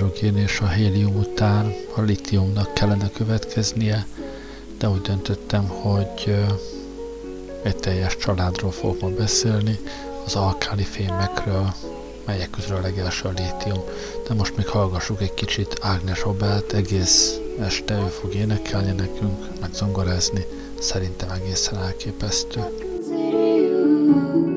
hidrogén és a hélium után a litiumnak kellene következnie, de úgy döntöttem, hogy egy teljes családról fogok ma beszélni, az alkáli fémekről, melyek közül a legelső a lítium. De most még hallgassuk egy kicsit Ágnes Obelt, egész este ő fog énekelni nekünk, meg zongorázni, szerintem egészen elképesztő. Let's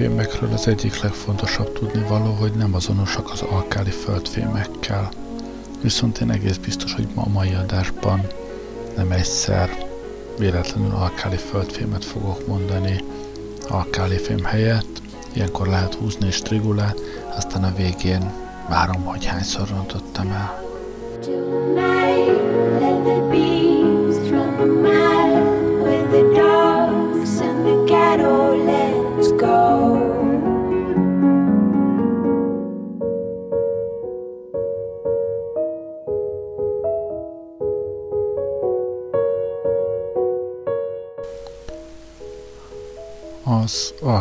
filmekről az egyik legfontosabb tudnivaló, hogy nem azonosak az alkáli földfémekkel. Viszont én egész biztos, hogy ma a mai adásban nem egyszer véletlenül alkáli földfémet fogok mondani alkáli fém helyett. Ilyenkor lehet húzni és trigulát, aztán a végén várom, hogy hányszor rontottam el.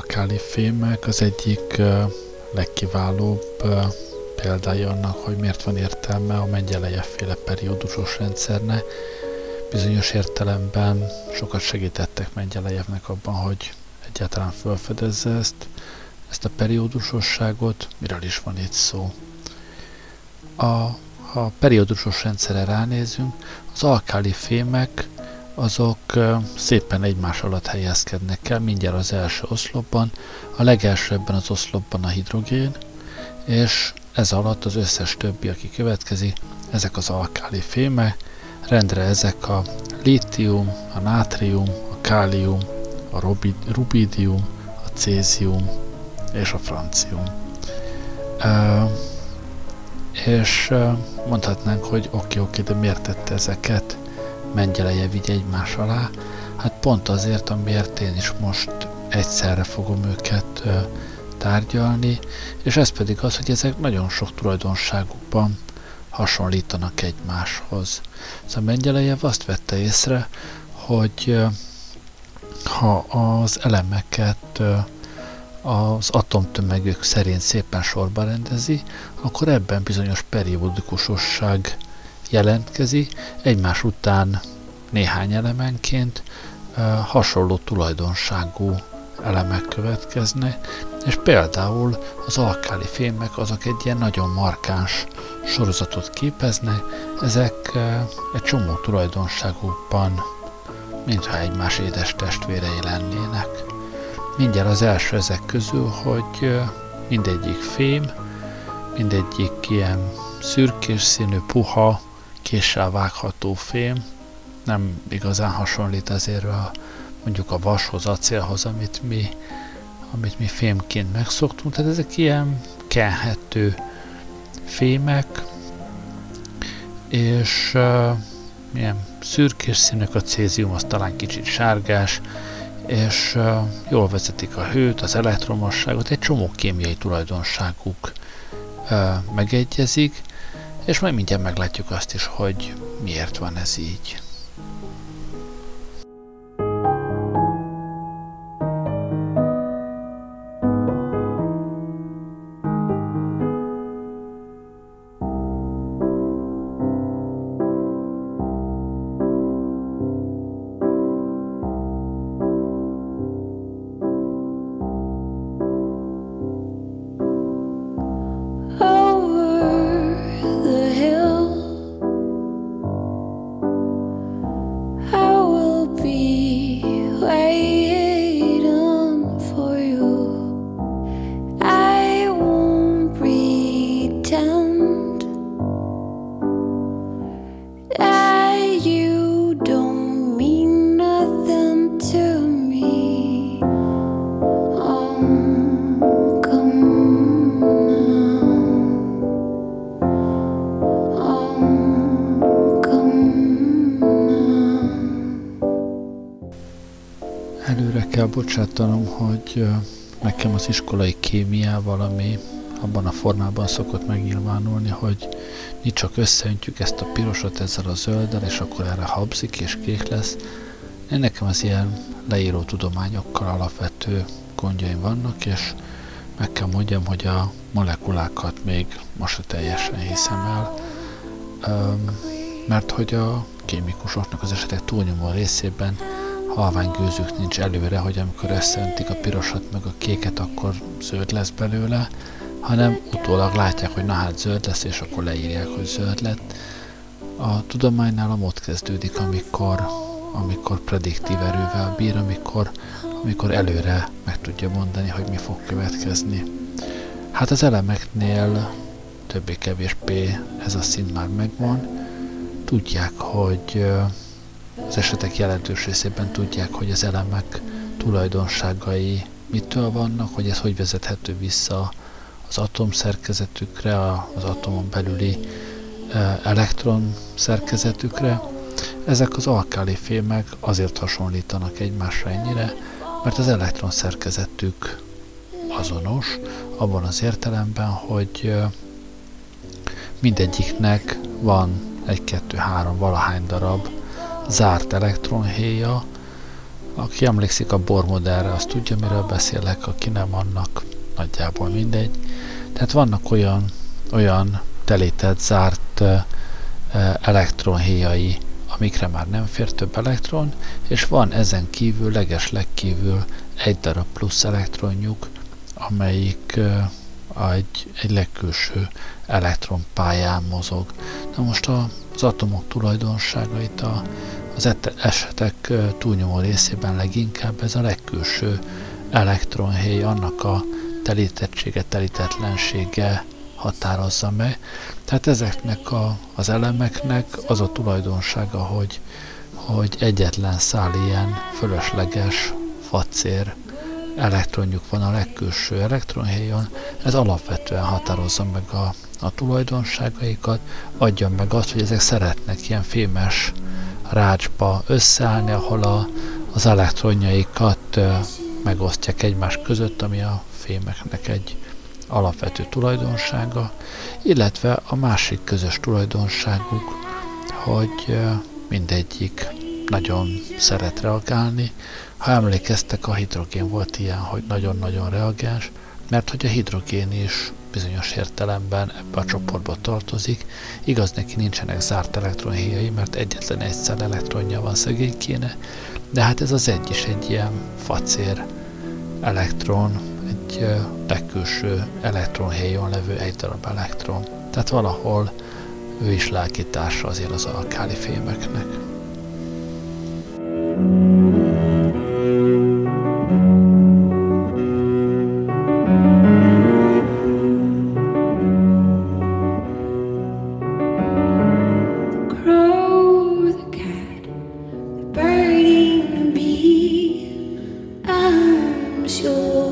Alkáli fémek az egyik legkiválóbb példája annak, hogy miért van értelme a Mengyelejev féle periódusos rendszernek. Bizonyos értelemben sokat segítettek Mengyelejevnek abban, hogy egyáltalán felfedezze ezt, ezt a periódusosságot, miről is van itt szó. A, ha a periódusos rendszerre ránézünk, az alkáli fémek azok szépen egymás alatt helyezkednek el, mindjárt az első oszlopban, a legelső ebben az oszlopban a hidrogén, és ez alatt az összes többi, aki következik, ezek az alkáli fémek, rendre ezek a lítium, a nátrium, a kálium, a rubidium, a cézium és a francium. Uh, és mondhatnánk, hogy oké, okay, oké, de miért tette ezeket Mengyeleje vigy egymás alá, hát pont azért, amiért én is most egyszerre fogom őket tárgyalni, és ez pedig az, hogy ezek nagyon sok tulajdonságukban hasonlítanak egymáshoz. Szóval Mengyelejev azt vette észre, hogy ha az elemeket az atomtömegük szerint szépen sorba rendezi, akkor ebben bizonyos periódikusosság jelentkezik, egymás után néhány elemenként hasonló tulajdonságú elemek következnek, és például az alkáli fémek azok egy ilyen nagyon markáns sorozatot képeznek, ezek egy csomó tulajdonságukban mintha egymás édes testvérei lennének. Mindjárt az első ezek közül, hogy mindegyik fém, mindegyik ilyen szürkés színű, puha, késsel vágható fém, nem igazán hasonlít azért a, mondjuk a vashoz, acélhoz, amit mi amit mi fémként megszoktunk, tehát ezek ilyen kenhető fémek, és uh, ilyen szürkés színük, a cézium az talán kicsit sárgás, és uh, jól vezetik a hőt, az elektromosságot, egy csomó kémiai tulajdonságuk uh, megegyezik, és majd mindjárt meglátjuk azt is, hogy miért van ez így. Bocsátanom, hogy nekem az iskolai kémiával, ami abban a formában szokott megnyilvánulni, hogy mi csak összeöntjük ezt a pirosat ezzel a zölddel, és akkor erre habzik és kék lesz. Én nekem az ilyen leíró tudományokkal alapvető gondjaim vannak, és meg kell mondjam, hogy a molekulákat még most se teljesen hiszem el, mert hogy a kémikusoknak az esetek túlnyomó részében halvány gőzük nincs előre, hogy amikor összeöntik a pirosat meg a kéket, akkor zöld lesz belőle, hanem utólag látják, hogy na hát zöld lesz, és akkor leírják, hogy zöld lett. A tudománynál a mód kezdődik, amikor, amikor prediktív erővel bír, amikor, amikor előre meg tudja mondani, hogy mi fog következni. Hát az elemeknél többé-kevésbé ez a szint már megvan. Tudják, hogy az esetek jelentős részében tudják, hogy az elemek tulajdonságai mitől vannak, hogy ez hogy vezethető vissza az atom szerkezetükre, az atomon belüli elektron szerkezetükre. Ezek az alkáli fémek azért hasonlítanak egymásra ennyire, mert az elektron szerkezetük azonos, abban az értelemben, hogy mindegyiknek van egy, kettő, három, valahány darab zárt elektronhéja. Aki emlékszik a Bohr modellre, az tudja, miről beszélek, aki nem, annak nagyjából mindegy. Tehát vannak olyan, olyan telített, zárt elektronhéjai, amikre már nem fér több elektron, és van ezen kívül, leges legkívül egy darab plusz elektronjuk, amelyik egy, egy legkülső elektronpályán mozog. Na most az atomok tulajdonságait a az esetek túlnyomó részében leginkább ez a legkülső elektronhéj, annak a telítettsége, telítetlensége határozza meg. Tehát ezeknek a, az elemeknek az a tulajdonsága, hogy, hogy egyetlen szál ilyen fölösleges facér elektronjuk van a legkülső elektronhéjon, ez alapvetően határozza meg a, a tulajdonságaikat, adja meg azt, hogy ezek szeretnek ilyen fémes rácsba összeállni, ahol a, az elektronjaikat megosztják egymás között, ami a fémeknek egy alapvető tulajdonsága, illetve a másik közös tulajdonságuk, hogy mindegyik nagyon szeret reagálni. Ha emlékeztek, a hidrogén volt ilyen, hogy nagyon-nagyon reagáns, mert hogy a hidrogén is bizonyos értelemben ebbe a csoportba tartozik. Igaz, neki nincsenek zárt elektronhéjai, mert egyetlen egyszer elektronja van szegénykéne, de hát ez az egy is egy ilyen facér elektron, egy legkülső elektronhéjon levő egy darab elektron. Tehát valahol ő is lelkitársa azért az alkáli fémeknek. sure fémek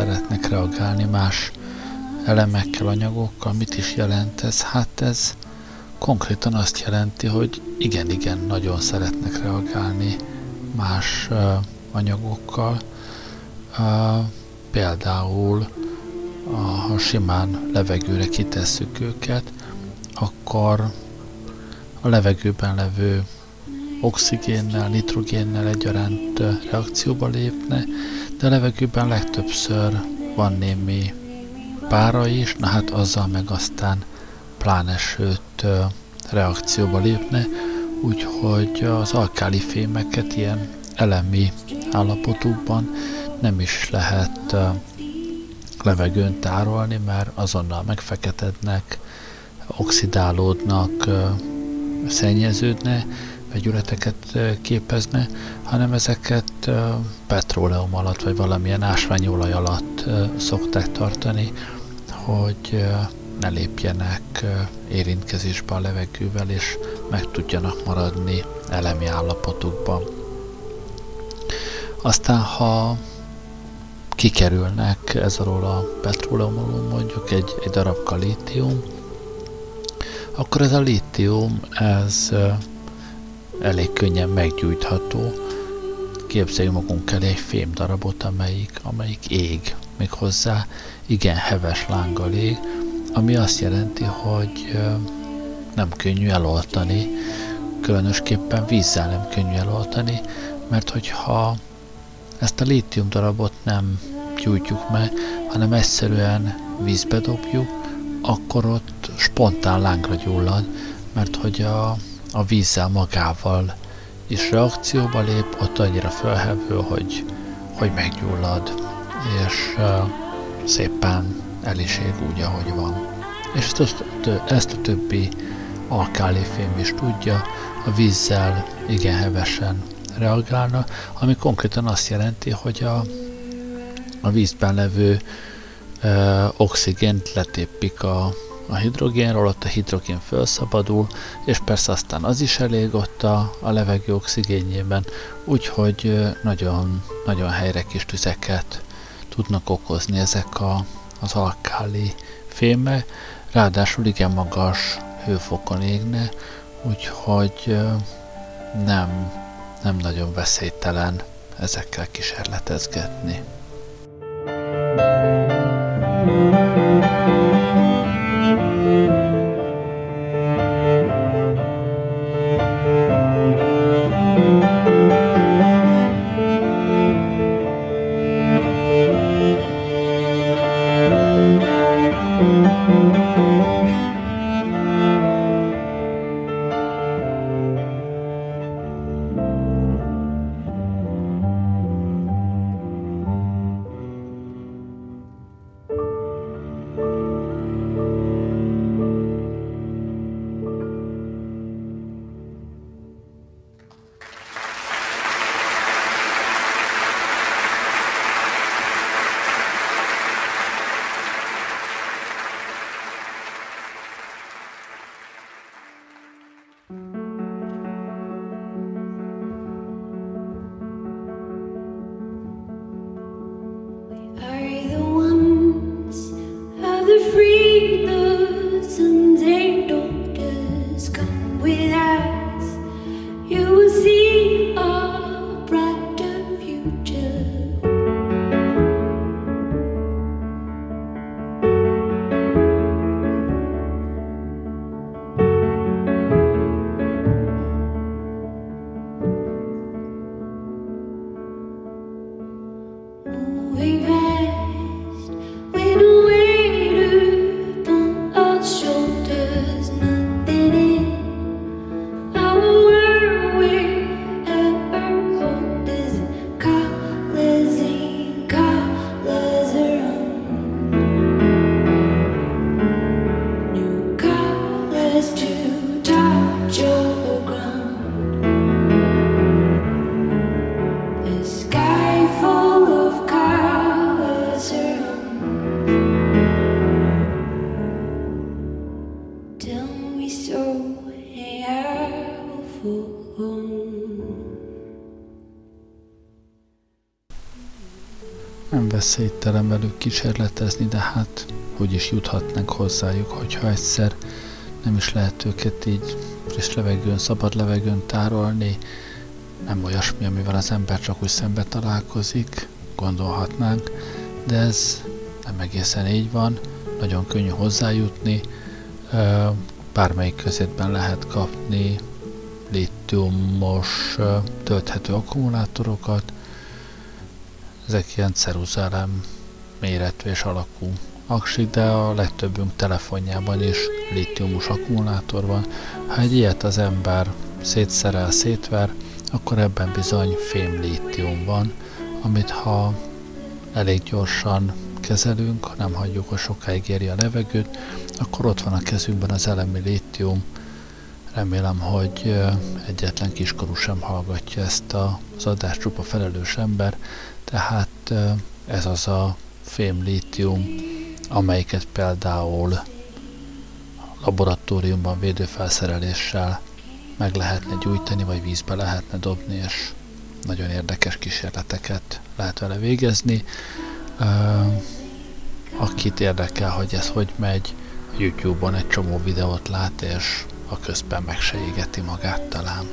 szeretnek reagálni más elemekkel, anyagokkal. Mit is jelent ez? Hát ez konkrétan azt jelenti, hogy igen-igen nagyon szeretnek reagálni más anyagokkal. Például, ha simán levegőre kitesszük őket, akkor a levegőben levő oxigénnel, nitrogénnel egyaránt reakcióba lépne, de a levegőben legtöbbször van némi pára is, na hát azzal meg aztán pláne sőt reakcióba lépne, úgyhogy az alkáli fémeket ilyen elemi állapotukban nem is lehet levegőn tárolni, mert azonnal megfeketednek, oxidálódnak, szennyeződne, vegyületeket képezne, hanem ezeket petróleum alatt, vagy valamilyen ásványolaj alatt szokták tartani, hogy ne lépjenek érintkezésbe a levegővel, és meg tudjanak maradni elemi állapotukban. Aztán, ha kikerülnek ez alól a petróleum mondjuk egy, egy darab lítium, akkor ez a lítium, ez elég könnyen meggyújtható. Képzeljünk magunk elé egy fém darabot, amelyik, amelyik ég, hozzá igen heves lánggal ég, ami azt jelenti, hogy nem könnyű eloltani, különösképpen vízzel nem könnyű eloltani, mert hogyha ezt a lítium darabot nem gyújtjuk meg, hanem egyszerűen vízbe dobjuk, akkor ott spontán lángra gyullad, mert hogy a, a vízzel magával is reakcióba lép, ott annyira felhevő, hogy, hogy meggyullad, és uh, szépen el úgy, ahogy van. És ezt a, ezt a többi alkálifém is tudja, a vízzel igen hevesen reagálna, ami konkrétan azt jelenti, hogy a, a vízben levő uh, oxigént letépik a, a hidrogénról, ott a hidrogén felszabadul, és persze aztán az is elég ott a, a levegő oxigénjében, úgyhogy nagyon, nagyon helyre kis tüzeket tudnak okozni ezek a, az alkáli féme, ráadásul igen magas hőfokon égne, úgyhogy nem, nem nagyon veszélytelen ezekkel kísérletezgetni. free the sun. Veszélytelen velük kísérletezni, de hát hogy is juthatnánk hozzájuk, hogyha egyszer nem is lehet őket így friss levegőn, szabad levegőn tárolni, nem olyasmi, amivel az ember csak úgy szembe találkozik, gondolhatnánk, de ez nem egészen így van, nagyon könnyű hozzájutni, bármelyik közétben lehet kapni litiumos tölthető akkumulátorokat, ezek ilyen ceruzálem méretű és alakú aksik, de a legtöbbünk telefonjában is litiumos akkumulátor van. Ha egy ilyet az ember szétszerel, szétver, akkor ebben bizony fém lítium van, amit ha elég gyorsan kezelünk, ha nem hagyjuk, hogy sokáig éri a levegőt, akkor ott van a kezünkben az elemi lítium. Remélem, hogy egyetlen kiskorú sem hallgatja ezt az adást, csupa felelős ember, tehát ez az a fém lítium, amelyiket például laboratóriumban védőfelszereléssel meg lehetne gyújtani, vagy vízbe lehetne dobni, és nagyon érdekes kísérleteket lehet vele végezni. Akit érdekel, hogy ez hogy megy, YouTube-on egy csomó videót lát, és a közben meg se égeti magát talán.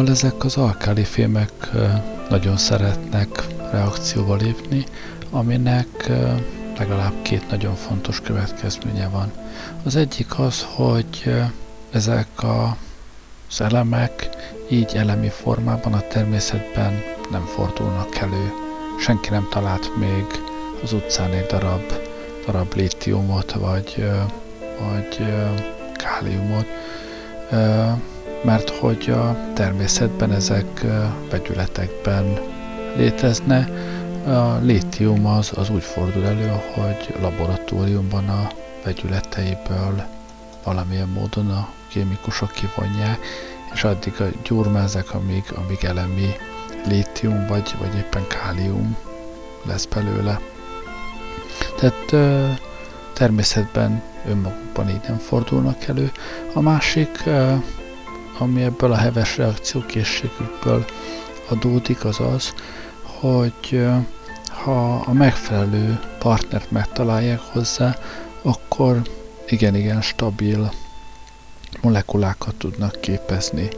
Szóval ezek az alkálifémek nagyon szeretnek reakcióba lépni, aminek legalább két nagyon fontos következménye van. Az egyik az, hogy ezek a, az elemek így elemi formában a természetben nem fordulnak elő. Senki nem talált még az utcán egy darab, darab lítiumot, vagy, vagy káliumot, mert hogy a természetben ezek vegyületekben létezne. A lítium az, az úgy fordul elő, hogy laboratóriumban a vegyületeiből valamilyen módon a kémikusok kivonják, és addig a gyurmázek, amíg, amíg elemi lítium vagy, vagy éppen kálium lesz belőle. Tehát természetben önmagukban így nem fordulnak elő. A másik, ami ebből a heves reakciókészségükből adódik, az az, hogy ha a megfelelő partnert megtalálják hozzá, akkor igen-igen stabil molekulákat tudnak képezni.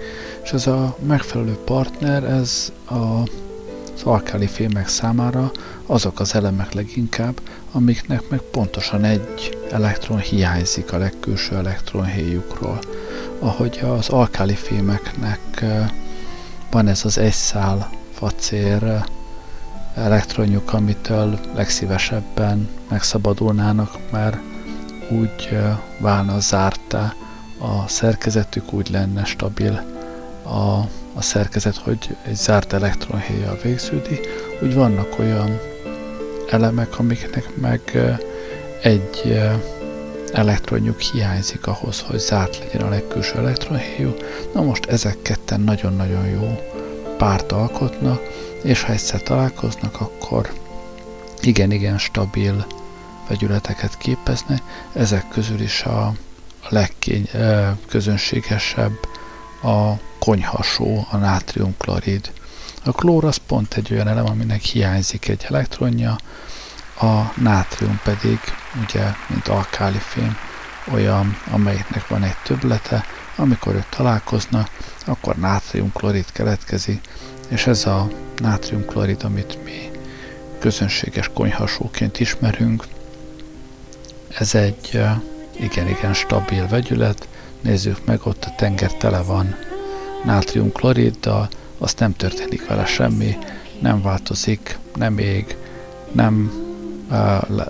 És ez a megfelelő partner, ez a, az alkáli fémek számára azok az elemek leginkább, amiknek meg pontosan egy elektron hiányzik a legkülső elektronhéjukról. Ahogy az alkáli fémeknek van ez az egy szál facér elektronjuk, amitől legszívesebben megszabadulnának, mert úgy válna zártá a szerkezetük, úgy lenne stabil a, a szerkezet, hogy egy zárt elektronhéjjal végződik. Úgy vannak olyan elemek, amiknek meg egy elektronjuk hiányzik ahhoz, hogy zárt legyen a legkülső elektronhéjú. Na most ezek ketten nagyon-nagyon jó párt alkotnak, és ha egyszer találkoznak, akkor igen-igen stabil vegyületeket képeznek. Ezek közül is a, a legközönségesebb a konyhasó, a nátriumklorid. A klór az pont egy olyan elem, aminek hiányzik egy elektronja, a nátrium pedig, ugye, mint alkálifém, olyan, amelyiknek van egy töblete, amikor ők találkoznak, akkor nátriumklorid keletkezik, és ez a nátriumklorid, amit mi közönséges konyhasóként ismerünk, ez egy igen-igen stabil vegyület, nézzük meg, ott a tenger tele van nátriumkloriddal, azt nem történik vele semmi, nem változik, nem ég, nem uh,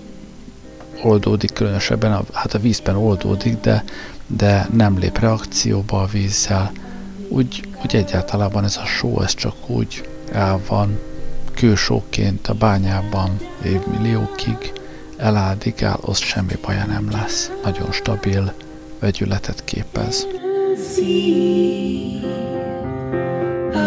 oldódik különösebben, a, hát a vízben oldódik, de, de nem lép reakcióba a vízzel. Úgy, úgy egyáltalában ez a só, ez csak úgy el van kősóként a bányában évmilliókig eláldikál, az semmi baja nem lesz. Nagyon stabil vegyületet képez. Of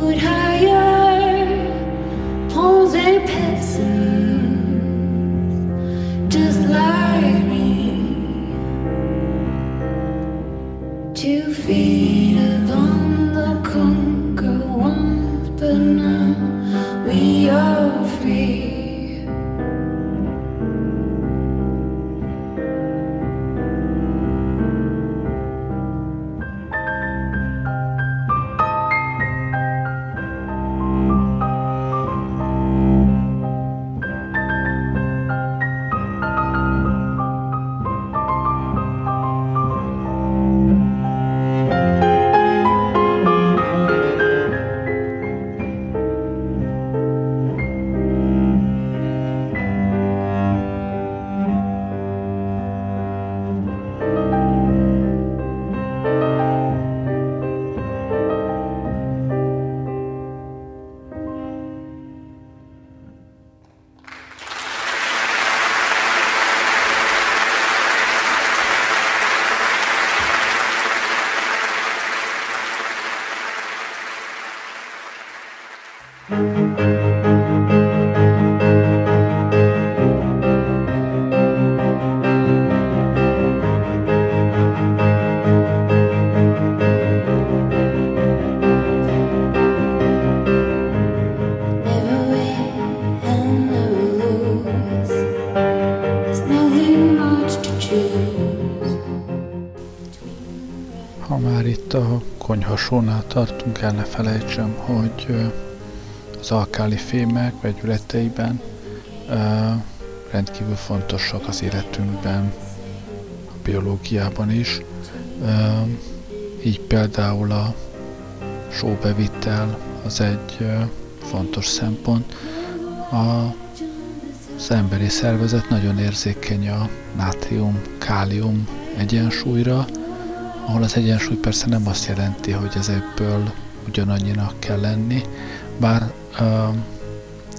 would have and creatures of the konyhasónál tartunk, el ne felejtsem, hogy az alkáli fémek vegyületeiben rendkívül fontosak az életünkben, a biológiában is. Így például a sóbevitel az egy fontos szempont. A, az emberi szervezet nagyon érzékeny a nátrium-kálium egyensúlyra, ahol az egyensúly persze nem azt jelenti, hogy ez ebből ugyanannyinak kell lenni, bár uh,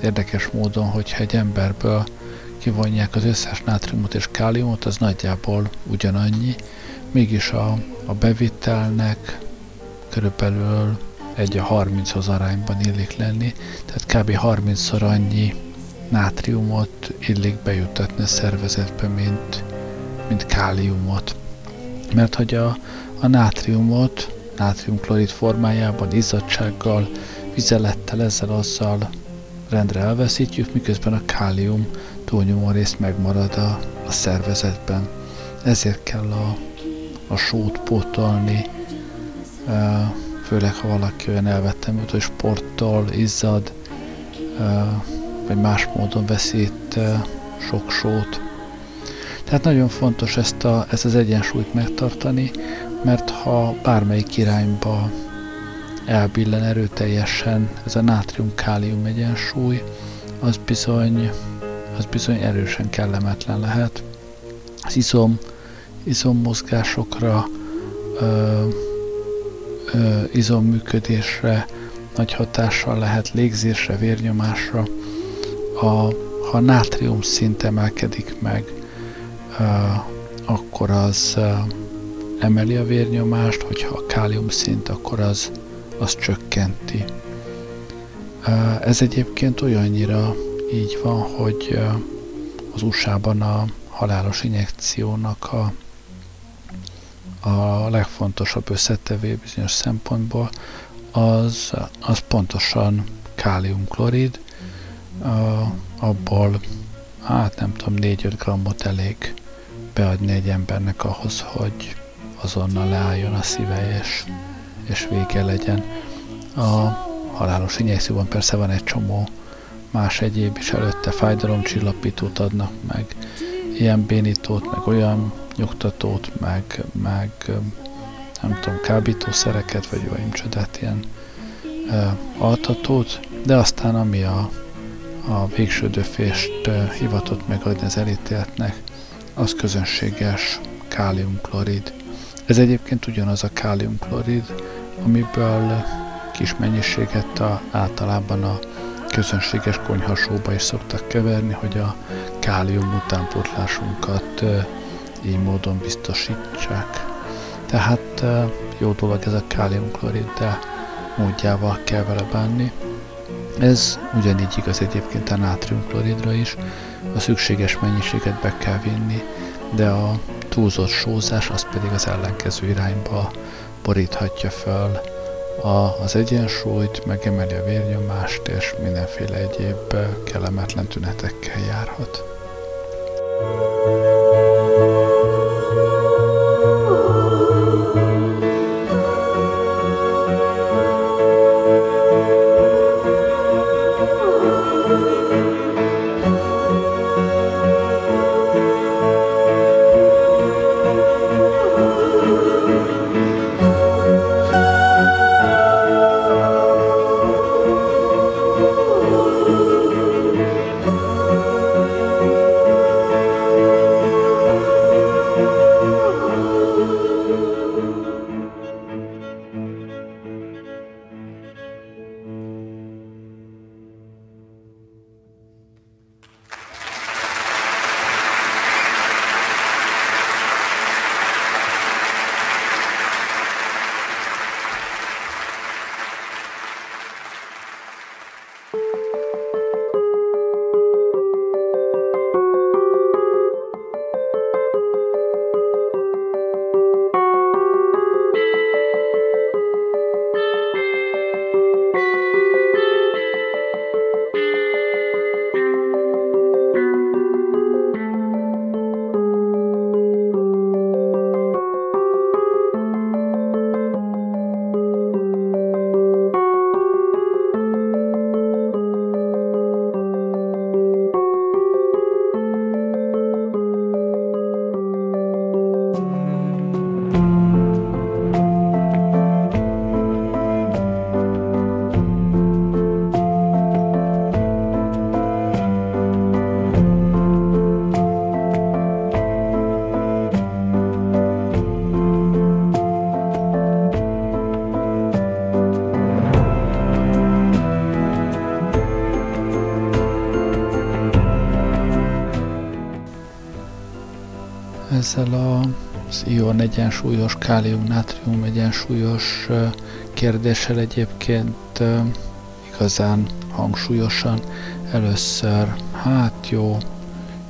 érdekes módon, hogyha egy emberből kivonják az összes nátriumot és káliumot, az nagyjából ugyanannyi, mégis a, a bevitelnek körülbelül egy a 30-hoz arányban illik lenni, tehát kb. 30-szor annyi nátriumot illik bejutatni a szervezetbe, mint, mint káliumot mert hogy a, a nátriumot nátriumklorid formájában, izzadsággal, vizelettel, ezzel azzal rendre elveszítjük, miközben a kálium túlnyomó részt megmarad a, a szervezetben. Ezért kell a, a sót pótolni, főleg ha valaki olyan elvettem, hogy sporttól izzad, vagy más módon veszít sok sót, tehát nagyon fontos ezt, a, ezt az egyensúlyt megtartani, mert ha bármelyik irányba elbillen erőteljesen ez a nátrium-kálium egyensúly, az bizony, az bizony erősen kellemetlen lehet. Az izom, izommozgásokra, ö, ö, izomműködésre nagy hatással lehet, légzésre, vérnyomásra. A, ha a nátrium szint emelkedik meg, akkor az emeli a vérnyomást, hogyha a kálium szint, akkor az, az csökkenti. Ez egyébként olyannyira így van, hogy az USA-ban a halálos injekciónak a, a legfontosabb összetevő bizonyos szempontból az, az pontosan káliumklorid, abból hát nem tudom, 4-5 grammot elég beadni egy embernek ahhoz, hogy azonnal leálljon a szíve, és, és vége legyen. A halálos injekcióban persze van egy csomó más egyéb is előtte fájdalomcsillapítót adnak meg, ilyen bénítót, meg olyan nyugtatót, meg, meg nem tudom, kábítószereket, vagy valami csodát, ilyen e, altatót, de aztán ami a, a végső döfést e, hivatott megadni az elítéltnek, az közönséges káliumklorid. Ez egyébként ugyanaz a káliumklorid, amiből kis mennyiséget a, általában a közönséges konyhasóba is szoktak keverni, hogy a kálium utánpótlásunkat így módon biztosítsák. Tehát jó dolog ez a káliumklorid, de módjával kell vele bánni. Ez ugyanígy igaz egyébként a nátriumkloridra is, a szükséges mennyiséget be kell vinni, de a túlzott sózás az pedig az ellenkező irányba boríthatja föl a, az egyensúlyt, megemeli a vérnyomást, és mindenféle egyéb kellemetlen tünetekkel járhat. Egyensúlyos, kálium-nátrium egyensúlyos kérdéssel egyébként igazán hangsúlyosan először, hát jó,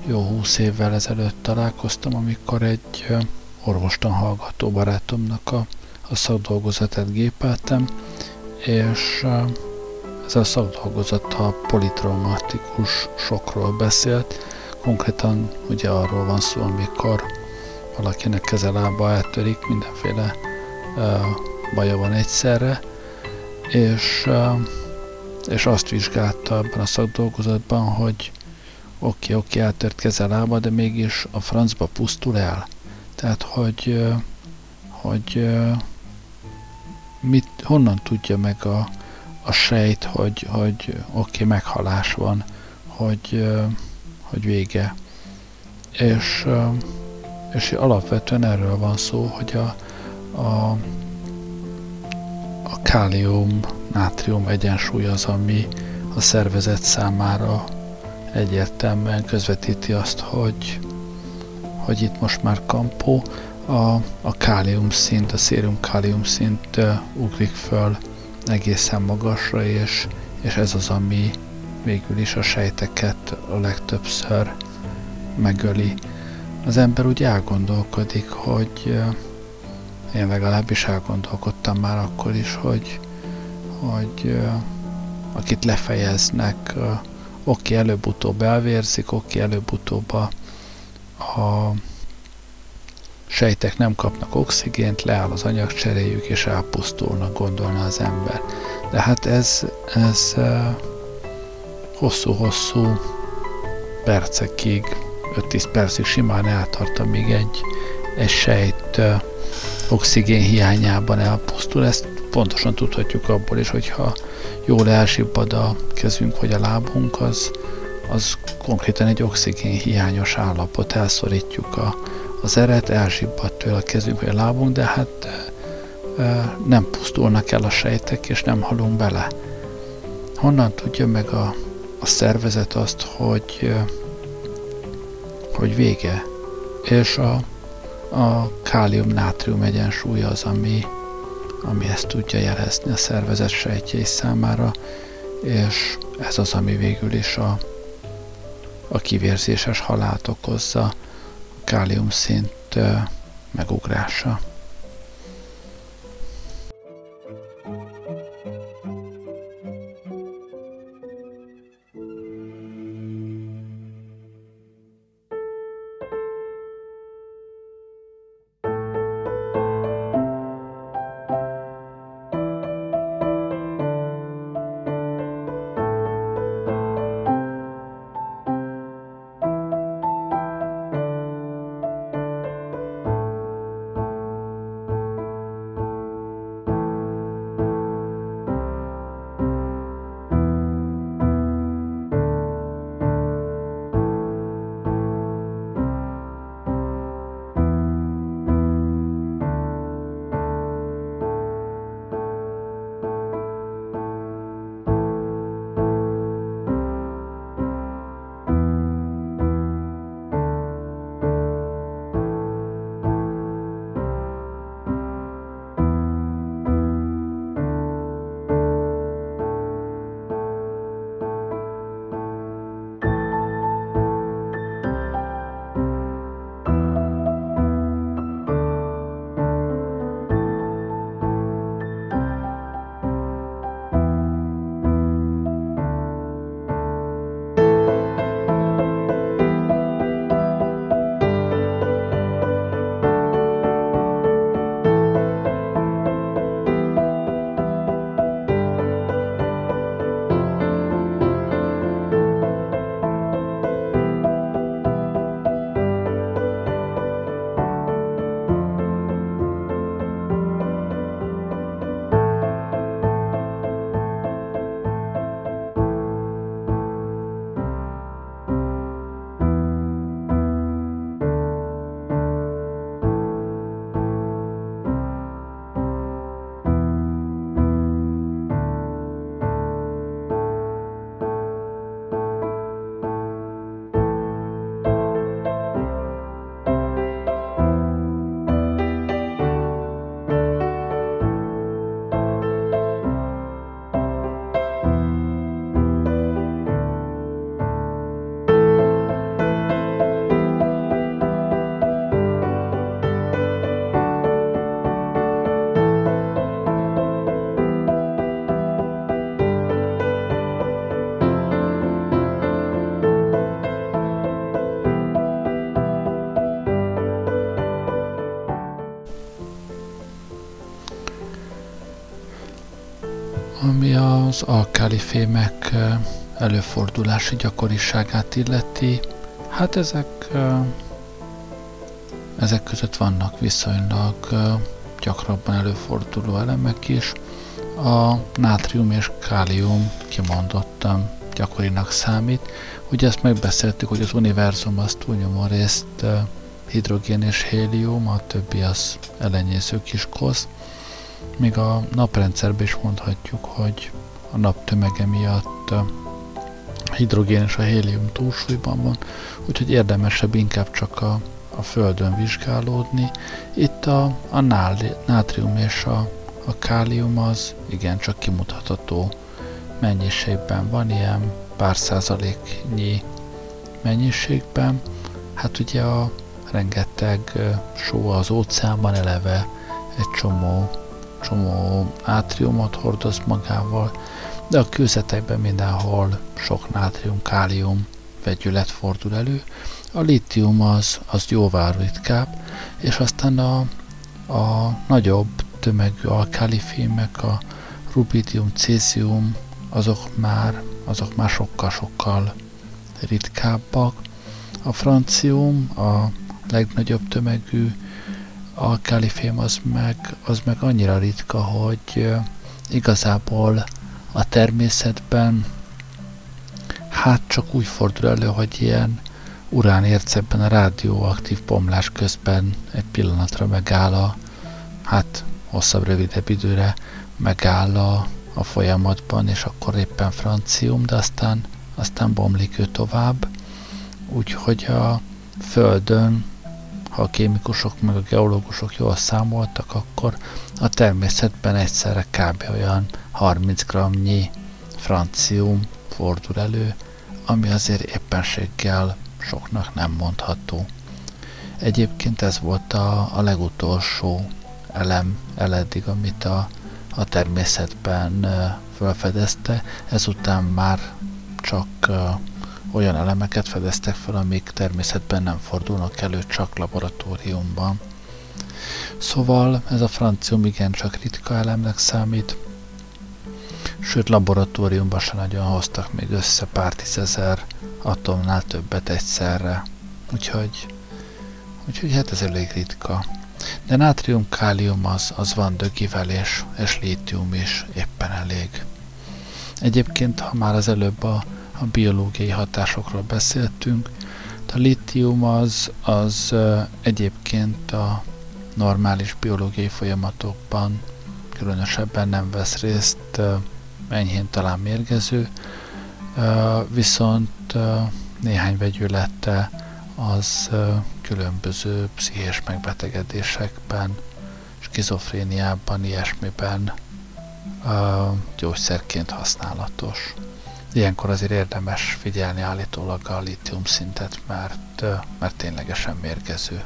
jó húsz évvel ezelőtt találkoztam, amikor egy orvostan hallgató barátomnak a, a szakdolgozatát gépeltem, és ez a szakdolgozat a politraumatikus sokról beszélt, konkrétan ugye arról van szó, amikor valakinek keze lába eltörik, mindenféle baja van egyszerre, és, és azt vizsgálta ebben a szakdolgozatban, hogy oké, okay, oké, okay, eltört keze lába, de mégis a francba pusztul el. Tehát, hogy, hogy mit, honnan tudja meg a, a sejt, hogy, hogy oké, okay, meghalás van, hogy, hogy vége. És és alapvetően erről van szó, hogy a, a, a kálium-nátrium egyensúly az, ami a szervezet számára egyértelműen közvetíti azt, hogy, hogy itt most már kampó, a, a kálium szint, a szérium kálium szint ugrik föl egészen magasra, és, és ez az, ami végül is a sejteket a legtöbbször megöli az ember úgy elgondolkodik, hogy én legalábbis elgondolkodtam már akkor is, hogy, hogy akit lefejeznek, oké, előbb-utóbb elvérzik, oké, előbb-utóbb a, a sejtek nem kapnak oxigént, leáll az anyagcseréjük, és elpusztulnak, gondolna az ember. De hát ez, ez hosszú-hosszú percekig 5-10 percig simán eltart, amíg egy, egy sejt oxigén hiányában elpusztul. Ezt pontosan tudhatjuk abból is, hogyha jól elsibbad a kezünk vagy a lábunk, az, az konkrétan egy oxigén hiányos állapot, elszorítjuk a, az eret, elsibbad tőle a kezünk vagy a lábunk, de hát nem pusztulnak el a sejtek, és nem halunk bele. Honnan tudja meg a, a szervezet azt, hogy hogy vége, és a, a kálium-nátrium egyensúly az, ami, ami ezt tudja jelezni a szervezet sejtjei számára, és ez az, ami végül is a, a kivérzéses halált okozza, a káliumszint megugrása. Az alkáli fémek előfordulási gyakoriságát illeti, hát ezek, ezek között vannak viszonylag gyakrabban előforduló elemek is. A nátrium és kálium kimondottan gyakorinak számít. Ugye ezt megbeszéltük, hogy az univerzum az túlnyomó részt hidrogén és hélium, a többi az elenyésző kis kosz. Míg a naprendszerben is mondhatjuk, hogy a nap tömege miatt hidrogén és a hélium túlsúlyban van, úgyhogy érdemesebb inkább csak a, a Földön vizsgálódni. Itt a, a nátrium és a, a kálium az igencsak kimutatható mennyiségben van, ilyen pár százaléknyi mennyiségben. Hát ugye a rengeteg só az óceánban eleve egy csomó, csomó átriumot hordoz magával, de a kőzetekben mindenhol sok nátrium, kálium vegyület fordul elő. A litium az, az jóval ritkább, és aztán a, a nagyobb tömegű alkálifémek, a rubidium, cézium, azok már, azok már sokkal-sokkal ritkábbak. A francium, a legnagyobb tömegű alkálifém az meg, az meg annyira ritka, hogy igazából a természetben hát csak úgy fordul elő, hogy ilyen uránércebben a rádióaktív bomlás közben egy pillanatra megáll a, hát hosszabb, rövidebb időre megáll a, a folyamatban, és akkor éppen francium, de aztán, aztán bomlik ő tovább. Úgyhogy a Földön, ha a kémikusok meg a geológusok jól számoltak, akkor a természetben egyszerre kb. olyan 30 g-nyi francium fordul elő, ami azért éppenséggel soknak nem mondható. Egyébként ez volt a, a legutolsó elem eleddig, amit a, a természetben felfedezte, ezután már csak olyan elemeket fedeztek fel, amik természetben nem fordulnak elő, csak laboratóriumban. Szóval ez a francium igencsak ritka elemnek számít, sőt laboratóriumban se nagyon hoztak még össze pár tízezer atomnál többet egyszerre. Úgyhogy, úgyhogy hát ez elég ritka. De nátrium, kálium az, az van dögivel, és, és lítium is éppen elég. Egyébként, ha már az előbb a, a biológiai hatásokról beszéltünk, a lítium az, az egyébként a normális biológiai folyamatokban különösebben nem vesz részt, enyhén talán mérgező, viszont néhány vegyülete az különböző pszichés megbetegedésekben, skizofréniában, ilyesmiben gyógyszerként használatos. Ilyenkor azért érdemes figyelni állítólag a lítium szintet, mert, mert ténylegesen mérgező.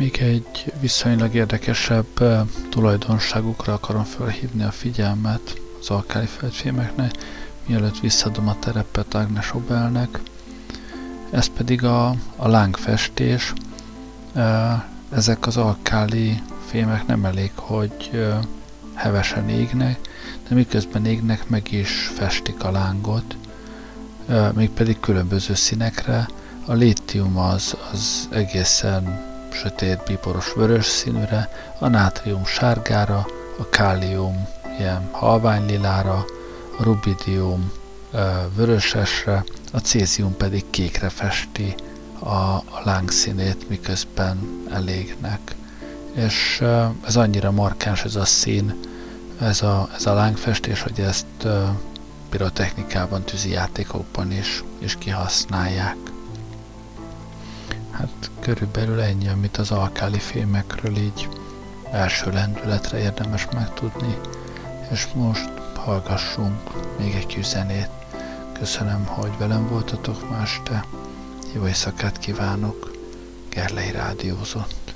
Még egy viszonylag érdekesebb tulajdonságukra akarom felhívni a figyelmet az alkáli földfémeknek, mielőtt visszadom a terepet Agnes Obelnek. Ez pedig a, a lángfestés. Ezek az alkáli fémek nem elég, hogy hevesen égnek, de miközben égnek, meg is festik a lángot, mégpedig különböző színekre. A lítium az, az egészen sötét bíboros vörös színűre, a nátrium sárgára, a kálium ilyen halvány lilára, a rubidium vörösesre, a cézium pedig kékre festi a, a lángszínét, miközben elégnek. És ez annyira markáns ez a szín, ez a, ez a lángfestés, hogy ezt pirotechnikában, tűzi játékokban is, is kihasználják. Hát körülbelül ennyi, amit az alkáli fémekről így első lendületre érdemes megtudni, és most hallgassunk még egy kis zenét. Köszönöm, hogy velem voltatok ma este. Jó éjszakát kívánok. Gerlei Rádiózott.